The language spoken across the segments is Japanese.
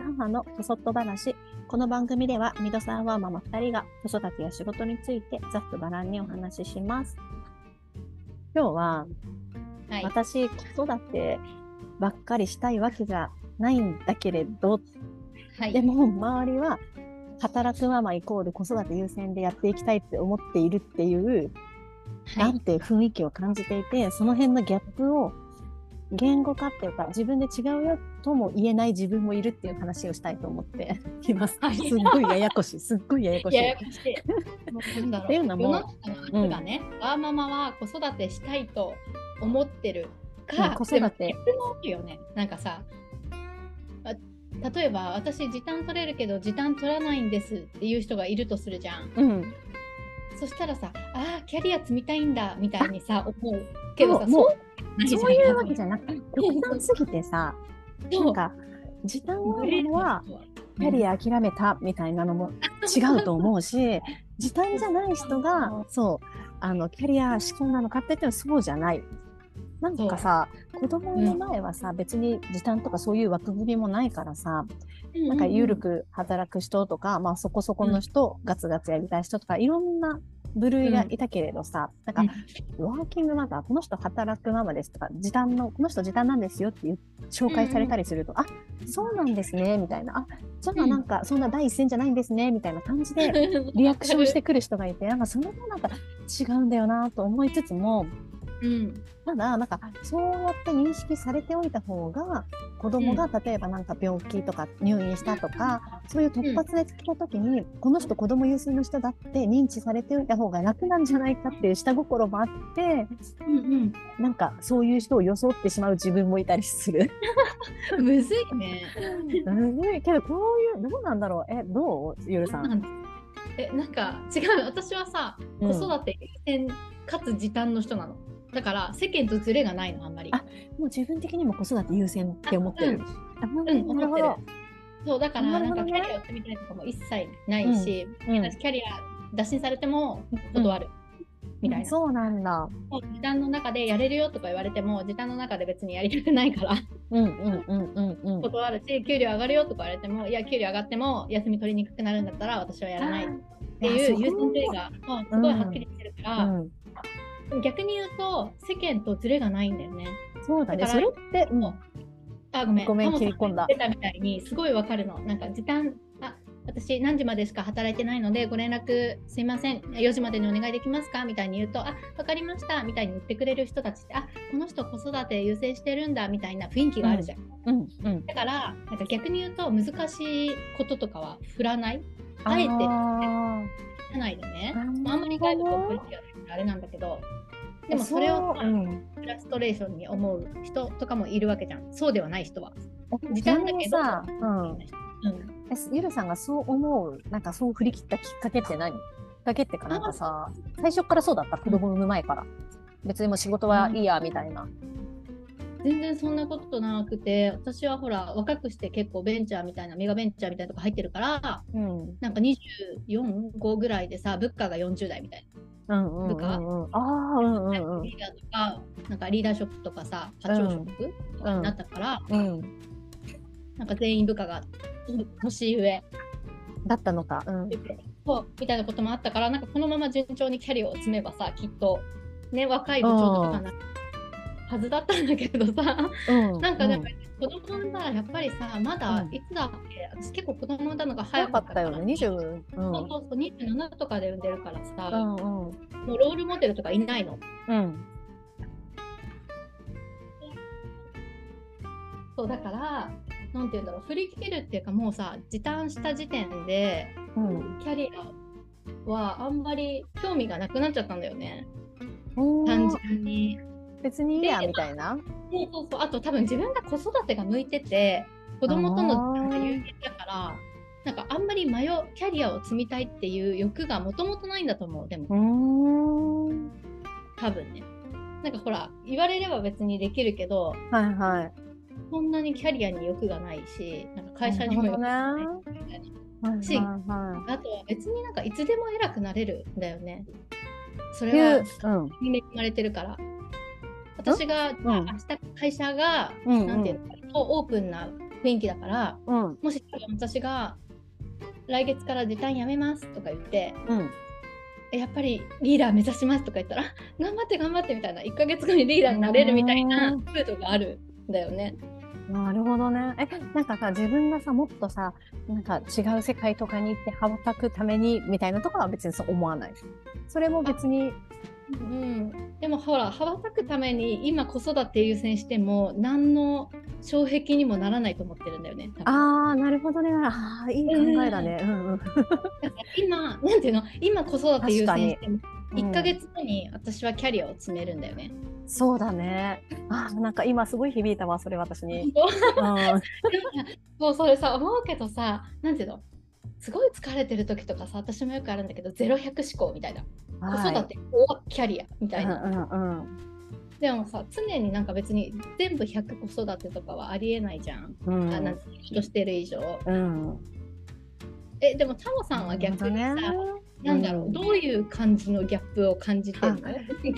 母の子育話。この番組では、ミドさんはママ2人が子育てや仕事についてざっくばらんにお話しします。今日は、はい。私、子育てばっかりしたいわけじゃないんだけれど、はい。でも周りは働くママイコール子育て優先でやっていきたいって思っているっていう、はい。なんていう雰囲気を感じていて、その辺のギャップを言語化っていうか、自分で違うよとも言えない自分もいるっていう話をしたいと思って います。はいすっごいややこしい。すっごいややこしい。ややこしい。もうなんだろう。っていうのも世の中の圧がね、ワーママは子育てしたいと思ってるか、うん子育てよね。なんかさ、あ例えば私時短取れるけど時短取らないんですっていう人がいるとするじゃん。うん。そしたらさ、ああキャリア積みたいんだみたいにさ思う。けどさ、もうそうそういうわけじゃなくて、極端すぎてさ、なんか、時短ワーママはキャリア諦めたみたいなのも違うと思うし、時短じゃない人が、そう、あの、キャリア仕込んだのかって言ってもそうじゃない。なんかさ、子供の前はさ、別に時短とかそういう枠組みもないからさ、うんなんか緩く働く人とか、まあそこそこの人、ガツガツやりたい人とか、いろんな部類がいたけれどさ、なんか、ワーキングマザー、この人働くママですとか、時短の、この人時短なんですよっていう紹介されたりすると、あ、そうなんですね、みたいな、あ、じゃあなんか、そんな第一線じゃないんですね、みたいな感じで、リアクションしてくる人がいて、なんかそれもなんか違うんだよなと思いつつも、うん。ただ、なんか、そうやって認識されておいた方が、子供が例えばなんか病気とか入院したとか、そういう突発で聞いた時に、この人子供優先の人だって認知されておいた方が楽なんじゃないかっていう下心もあって、うんなんかそういう人を装ってしまう自分もいたりする。うん、むずいね。すごい。けど、こういう、どうなんだろう？え、どう？ゆるさん。えなんか違う。私はさうん。子育て優先かつ時短の人なのだから世間とズレがないのあんまり。あもう自分的にも子育て優先って思ってる。あ、うん。うんなるほど。そうだからなんかキャリアを積みたいとかも一切ないし、うん。私キャリア打診されても断る、みたいな、そうなんだ。時短の中でやれるよとか言われても時短の中で別にやりたくないから。うんうんうんうんうん。断るし給料上がるよとか言われてもいや給料上がっても休み取りにくくなるんだったら私はやらない。っていう優先順位がうんすごいはっきりしてるから、うん、逆に言うと世間とズレがないんだよね。そうだね。だそれって、うんあごめんごめん切り込んだ言ってたみたいにすごいわかるの。なんか時間あ私何時までしか働いてないのでご連絡すいません4時までにお願いできますか？みたいに言うとあわかりましたみたいに言ってくれる人たちってあこの人子育て優先してるんだみたいな雰囲気があるじゃん。うんうん。だからなんか逆に言うと難しいこととかは振らないあえてあ振らないでね。ーまああんまり外部と雰囲気がないからあれなんだけどでもそれをううん、フラストレーションに思う人とかもいるわけじゃん。そうではない人は。時短だけど、さ、うん、うん、えゆるさんがそう思う、なんかそう振り切ったきっかけって何？きっかけってかなんかさ、最初からそうだった、子供産む前から。別にもう仕事はいいや、みたいな。全然そんなことなくて、私はほら、若くして結構ベンチャーみたいな、メガベンチャーみたいなとこ入ってるから、うん。なんか24、5ぐらいでさ、物価が40代みたいうんうんうん部下？うん。ああ、うんうんな。うんリーダーとか、なんかリーダー職とかさ、課長職とかになったから、うん。なんか全員部下が年上だったのか。うん。そうみたいなこともあったから、なんかこのまま順調にキャリアを積めばさ、きっと、ね、若い部長とかなはずだったんだけどさ、うん。なんかでもう子供産んだらやっぱりさ、まだうんいつだっけ、私結構子供産んだのが早早かったよね。20。うん。そうそうそう、27とかで産んでるからうさ、んうん。もうロールモデルとかいないの。うん。そうだから、なんて言うんだろう、振り切るっていうか、もうさ、時短した時点で、うん。キャリアはあんまり興味がなくなっちゃったんだよね、うん単純に。別にいいやみたいな。そうそうそうあと多分自分が子育てが向いてて子供との時間が有限だからなんかあんまり迷うキャリアを積みたいっていう欲がもともとないんだと思うでも。多分ねなんかほら言われれば別にできるけどはいはい。そんなにキャリアに欲がないしなんか会社にも欲がないみたいなはいしはいはあとは別になんかいつでも偉くなれるんだよねそい。れはいう、うん。みんな生まれてるから私が、ん明日会社が、うんうんなんていうの？オープンな雰囲気だからうん。もし私が来月から時短やめますとか言ってうん。えやっぱりリーダー目指しますとか言ったらあ 頑張って頑張ってみたいな1ヶ月後にリーダーになれるみたいなうんムードがあるんだよね。なるほどね。え、なんかさ、自分がさ、もっとさ、なんか違う世界とかに行って羽ばたくためにみたいなとかは別にそう思わない？それも別に、うん、でもほら羽ばたくために今子育て優先しても何の障壁にもならないと思ってるんだよね。ああ、なるほどね。ああ、いい考えだね。うんうん。今なんていうの？今子育て優先しても確かに1ヶ月後に私はキャリアを詰めるんだよね。そうだね。あーなんか今すごい響いたわ、それ私に。うん。そうそれさ思うけどさなんていうの？すごい疲れてる時とかさ私もよくあるんだけど0100思考みたいな。子育ておキャリアみたいな、うんうんうん。でもさ常になんか別に全部100子育てとかはありえないじゃん、うん。あなんて仕事してる以上。うん。えでもタモさんは逆にさ、なんだろう、うん。どういう感じのギャップを感じてる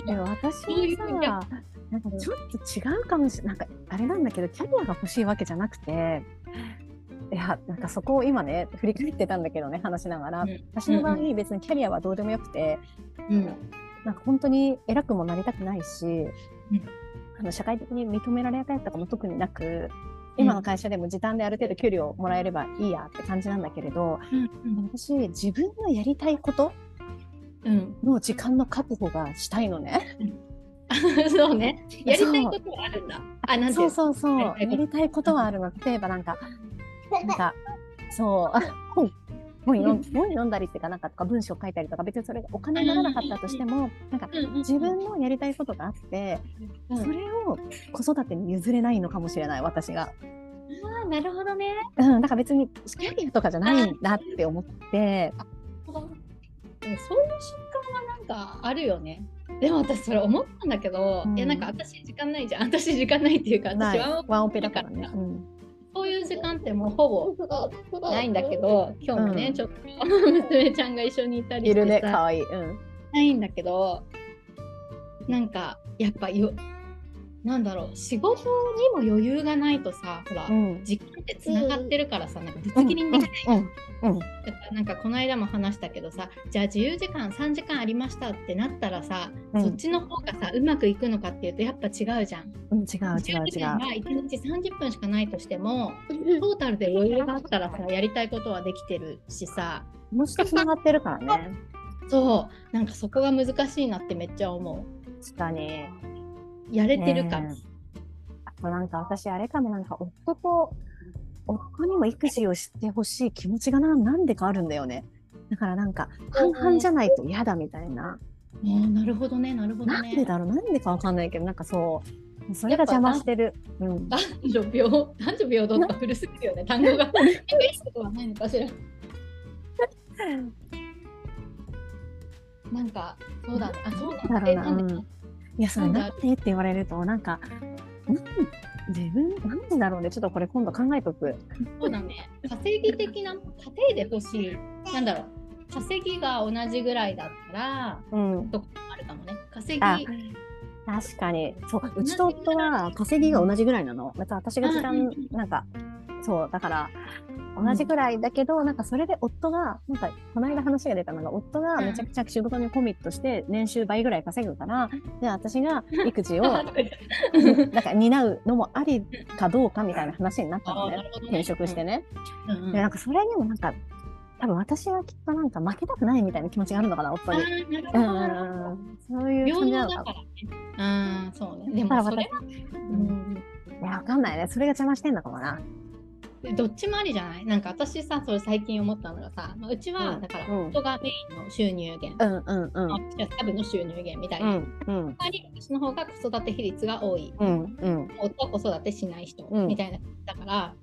の？私はさ、なんかちょっと違うかもしれない。なんかあれなんだけど、キャリアが欲しいわけじゃなくて、いや、なんかそこを今ね、振り返ってたんだけどね、話しながら。うん。私の場合、別にキャリアはどうでもよくて、うん。なんか本当に偉くもなりたくないし、あの社会的に認められたいとかも特になく、今の会社でも時短である程度給料もらえればいいやって感じなんだけれど、うん私、自分のやりたいことうん。の時間の確保がしたいのね。そうね。やりたいことはあるんだ。あなそううそうそう。やりたいことはあるの。例えばなんか、なんか、そう、あ 本、本読ん本読んだりっていうか、なんかとか文章書いたりとか、別にそれがお金にならなかったとしても、なんか自分のやりたいことがあって、うん。それを子育てに譲れないのかもしれない、私が。あーなるほどね。うん、だから別にキャリアとかじゃないんだって思って、でもそういう瞬間はなんかあるよね。でも私それ思ったんだけど、うん。いやなんか私時間ないじゃん。私時間ないっていうか、私ワンオペワンオペだからね。うんそういう時間ってもうほぼないんだけど、今日もね、うんちょっと娘ちゃんが一緒にいたりしているね、さかわいい。うん。ないんだけど、なんかやっぱよ、なんだろう、仕事にも余裕がないとさ、ほら、うん。時間ってつながってるからさ、なんかぶつ切りにできないうん。うん。だからなんかこの間も話したけどさじゃあ自由時間3時間ありましたってなったらさ、うんそっちの方がさうまくいくのかっていうとやっぱ違うじゃん。うん、違う違う10時違う。間が1日30分しかないとしてもトータルで余裕があったらさやりたいことはできてるしさもしとつながってるからね。そうなんかそこが難しいなってめっちゃ思確かに。う。やれてるか。ねあとなんか私あれかもなんか夫と夫にも育児をしてほしい気持ちがななんでかあるんだよね。だからなんか半々じゃないと嫌だみたいな。あーなるほどねなるほどなんでね。だろう？なんでかわかんないけどなんかそうそれが邪魔してる。うん。男女平男女平等とか古すぎるよね 単語が。なんかいいことはないのかしら。なんかそうだね。あそうだだろうな。んでうん。いやそれなんでって言われるとなんかなん自分なんでだろうねちょっとこれ今度考えとく。そうだね。稼ぎ的な家庭で欲しいなんだろう稼ぎが同じぐらいだったらうん。とかあるかもね。稼あぎ確かに。そう、うちと夫は稼ぎが同じぐらいなの。また私が時間なんか、そう、だから、同じぐらいだけど、なんかそれで夫が、なんか、この間話が出たのが、夫がめちゃくちゃ仕事にコミットして、年収倍ぐらい稼ぐから、で、私が育児を、なんか担うのもありかどうかみたいな話になったのね。転職してね。うんうんで、なんかそれにもなんか、多分私はきっとなんか負けたくないみたいな気持ちがあるのかな、夫あに。うん。そういう感じなのかだからね。ああ、そうね。でもそれは、うんいや、わかんないね。それが邪魔してんのかもな。うんどっちもありじゃない？なんか私さ、それ最近思ったのがさ、まあうちは、うん。だから、うん。夫がメインの収入源、うんうんうん。私はサブの収入源みたいうな。んうん。他に私の方が子育て比率が多い。うんうん。夫は子育てしない人、うんみたいな。だから、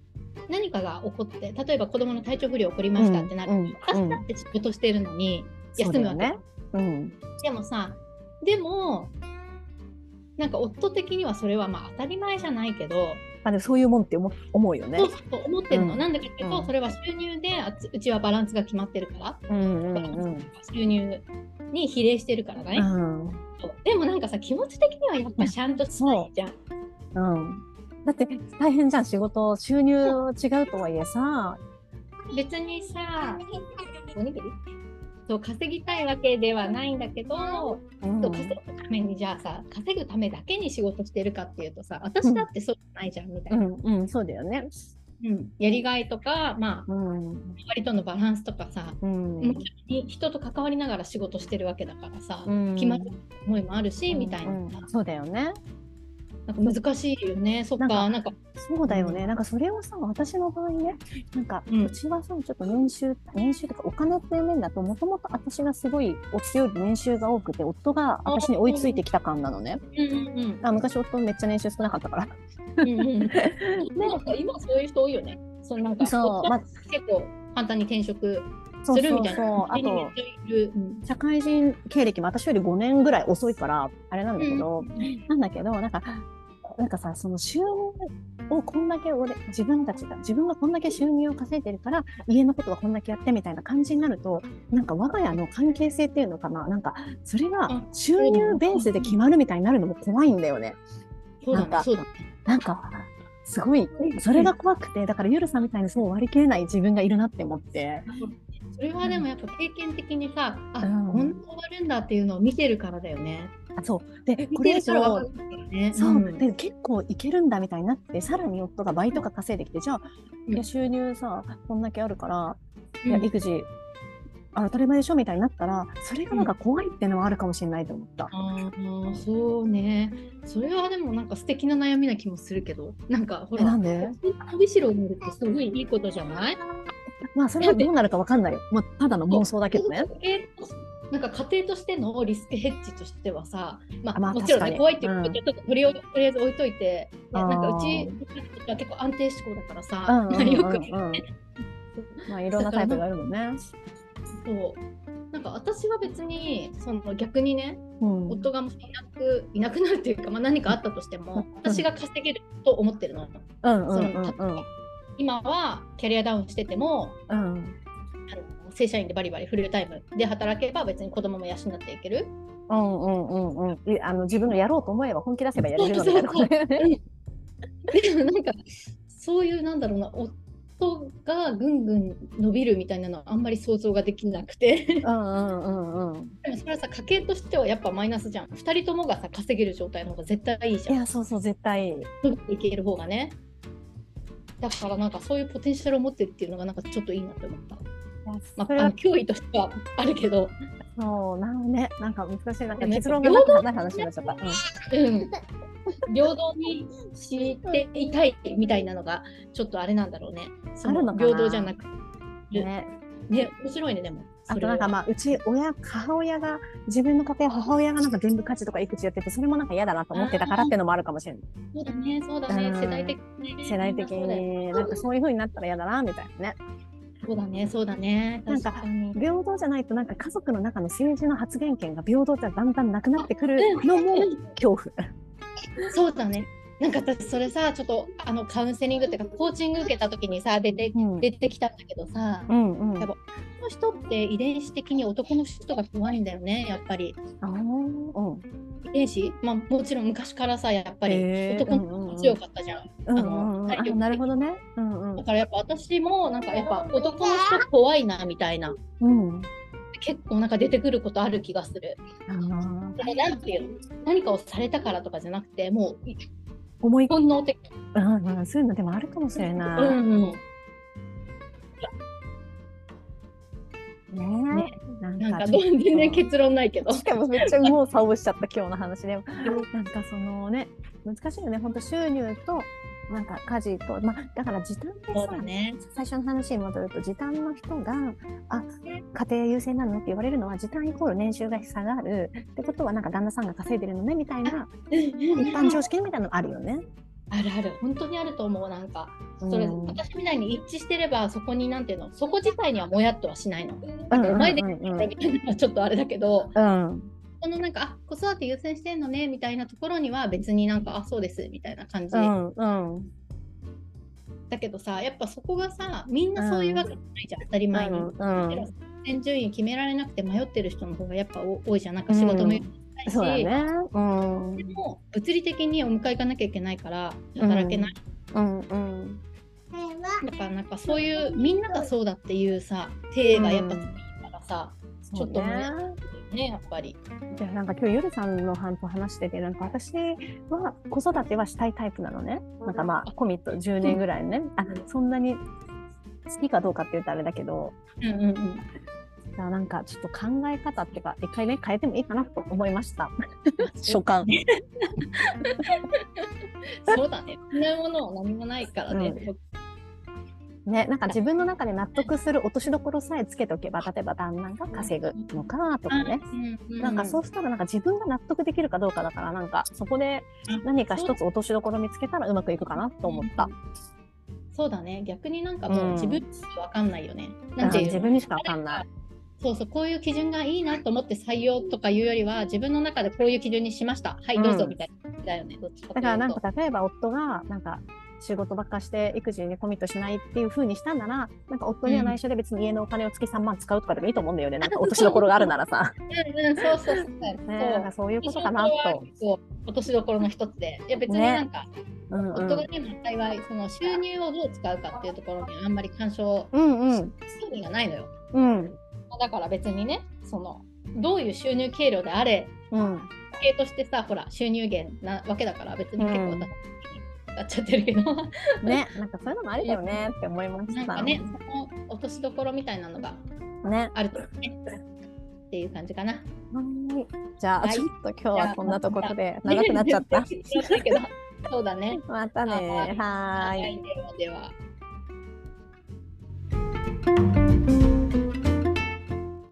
何かが起こって、例えば子供の体調不良起こりましたってなると、うんうん。私だって仕事してるのに、休むわけ、そうん。でもさ、でも、なんか夫的にはそれはまあ当たり前じゃないけど、まあでもそういうもんって思思うよね。そう。そう思ってるの、うん。なんでかっていうん。それは収入であつうちはバランスが決まってるから、うんうんうん。収入に比例してるからね、う。んでもなんかさ気持ち的にはやっぱちゃんとしないじゃん。うん。だって大変じゃん仕事。収入違うとはいえさ。別にさおにぎり？そう稼ぎたいわけではないんだけど、うん。稼ぐためにじゃあさ稼ぐためだけに仕事してるかっていうとさ私だってそうじゃないじゃんみたいうな、ん。うん。そうだよね。うん。やりがいとかまあうん。周りとのバランスとかさ、うん。人と関わりながら仕事してるわけだからさ、うん。決まる思いもあるし、みたいなうんそうだよねなんか難しいよね。そっか。なんなんか。そうだよね、なんかそれをさ私の場合ねなんか、ううんちはさちょっと年収年収とかお金っていう面だともともと私がすごい夫より年収が多くて夫が私に追いついてきた感なのね。うんうんうん。あ昔夫めっちゃ年収少なかったから。うんうんなん。か今そういう人多いよね。そのなんかそう、まあ、結構簡単に転職するみたいそうそうな。あと社会人経歴も私より5年ぐらい遅いからあれなんだけど、なんだけどなんかなんかさその収入をこんだけ俺自分たちが自分がこんだけ収入を稼いでるから家のことはこんだけやってみたいな感じになるとなんか我が家の関係性っていうのかな？なんかそれがあ収入ベースで決まるみたいになるのも怖いんだよね。そうだなんか。なんかすごいそれが怖くてだからゆるさんみたいにそう割り切れない自分がいるなって思って。それはでもやっぱ経験的にさ、あ、うんこんな終わるんだっていうのを見てるからだよね。あそうでこれ以上。そう、んで結構いけるんだみたいになってさらに夫がバイトが稼いできてじゃあ、うんいや収入さこんだけあるから、うんいや育児あ当たり前でしょみたいになったらそれがなんか怖いっていうのはあるかもしれないと思った。ああ、そうね。それはでもなんか素敵な悩みな気もするけど、なんかほら、えなんで？伸びしろを見るってすごいいいことじゃない？まあそれはどうなるかわかんないよ。まあ、ただの妄想だけどね。家庭としなんか家庭としてのリスクヘッジとしてはさ、まああまあもちろんね怖いっていううん。ことちょっととりあえずとりあえず置いといて、ねなんかうちは結構安定志向だからうんさ、うんうん。よくうんまあいろんなタイプがあるもんね。そう。なんか私は別にその逆にね、うん。夫がいなくいなくなるっていうか、まあ、何かあったとしても、私が稼げると思ってるの。うんうんうんうん。今はキャリアダウンしててもうん正社員でバリバリフルタイムで働けば別に子供も養っていける。うんうんうんうんいあの自分がやろうと思えば本気出せばやれるのみたいなことだよね。でもなんかそういうなんだろうな夫がぐんぐん伸びるみたいなのはあんまり想像ができなくて うんうんうんうん。でもそれはさ家計としてはやっぱマイナスじゃん2人ともがさ稼げる状態の方が絶対いいじゃんいやそうそう絶対。いける方がねだからなんかそういうポテンシャルを持ってるっていうのがなんかちょっといいなって思った、まあ、脅威としてはあるけど、そうなんねなんか難しいなんか結論がなくない話になっちゃった。うん、平等にしていたいみたいなのがちょっとあれなんだろうね。そあるのかな？平等じゃなくうんね。ね面白いねでも。あとなんかまあうち親母親が自分の家庭母親がなんか全部家事とか育児やっててそれもなんか嫌だなと思ってたからっていうのもあるかもしれない。そうだね、そうだね、うん。世代的にね。世代的に。なんかそういう風になったら嫌だなみたいなね。そうだね、そうだね。なんか。平等じゃないとなんか家族の中の政治の発言権が平等じゃだんだんなくなってくるのも恐怖。そうだね。なんか私それさ、ちょっとあのカウンセリングっていうか、コーチング受けた時にさ、出てうん出てきたんだけどさ、うんうん。やっぱこの人って遺伝子的に男の人が怖いんだよね、やっぱり。あーうん遺伝子？まあもちろん昔からさ、やっぱり男の人が強かったじゃん。うんあうんうんあの体力的になるほどね。うんうんだからやっぱ私もなんかやっぱ男の人怖いなみたいな。うん。結構なんか出てくることある気がする。あー。でもなんていうの？何かをされたからとかじゃなくてもう思い本能的。うんうん。そういうのでもあるかもしれない。うんねね。なんなんか全然結論ないけど。しかもめっちゃもう差をしちゃった今日の話でなんかそのね難しいよね。本当収入となんか家事とまあだから時短でさだね。最初の話に戻ると時短の人があ家庭優先なのって言われるのは時短イコール年収が下がる。ってことはなんか旦那さんが稼いでるのねみたいな一般常識みたいなのあるよね。あるある。本当にあると思うなんか。それ、うん。私みたいに一致してればそこになんていうのそこ自体にはもやっとはしないの。うんなんかお前でちょっとあれだけど、うんこのなんかあ子育て優先してんのねみたいなところには別になんかあそうですみたいな感じ。うんうんだけどさやっぱそこがさみんなそういうわけじゃないじゃん、当たり前に。うん順位決められなくて迷ってる人の方がやっぱ多いじゃんなんか仕事もし、そうだね。うん。でも物理的にお迎え行かなきゃいけないから働けない。うんうん。だからなんかそういうみんながそうだっていうさ体がやっぱ強いからさ、ちょっとねね。ねやっぱり。でなんか今日ゆるさんの班と話しててなんか私は子育てはしたいタイプなのね。なんかまあコミット10年ぐらいね。あそんなに好きかどうかって言うとあれだけど。うんうんうん。だからなんかちょっと考え方っていうか一回ね変えてもいいかなと思いました。所感。そうだね。そんなものは何もないからね。ね、なんか自分の中で納得する落としどころさえつけておけば例えば旦那が稼ぐのかとかね、なんかそうしたらなんか自分が納得できるかどうかだからなんかそこで何か一つ落としどころ見つけたらうまくいくかなと思った。そうだね。逆になんかもう自分にしかわかんないよね。自分にしかわかんない。そうそう、こういう基準がいいなと思って採用とかいうよりは、自分の中でこういう基準にしました。はい、どうぞ、うんみたいな。だよね、どっちか。だからなんか例えば夫がなんか仕事ばっかして育児にコミットしないっていう風にしたんならなんか夫には内緒で別に家のお金を月3万使うとかでもいいと思うんだよね。なんか落としどころがあるならさ。うんうん、そう。そうそう。ね、そう。なんかそう。いう。ことかなと。落としどころの一つで。いや別になんか、う。んう。ん夫がね、幸い、その収入をどう。使う。かっていう。ところにあんまり干渉、う。んう。ん興味がないのよ。う。んだから別にね、その、どう。いう。収入経路であれ、う。ん家計としてさ、ほら、収入源なわけだから、別に結構う。ん私、使っちゃってるけど。ね、なんかそういうのもありだよねって思いました。なんかね、その落としどころみたいなのがね。あるとね。っていう感じかな。はいじゃあ、はいちょっと今日はこんなところで長くなっちゃった。そうだね。またね。はーい。ではでは。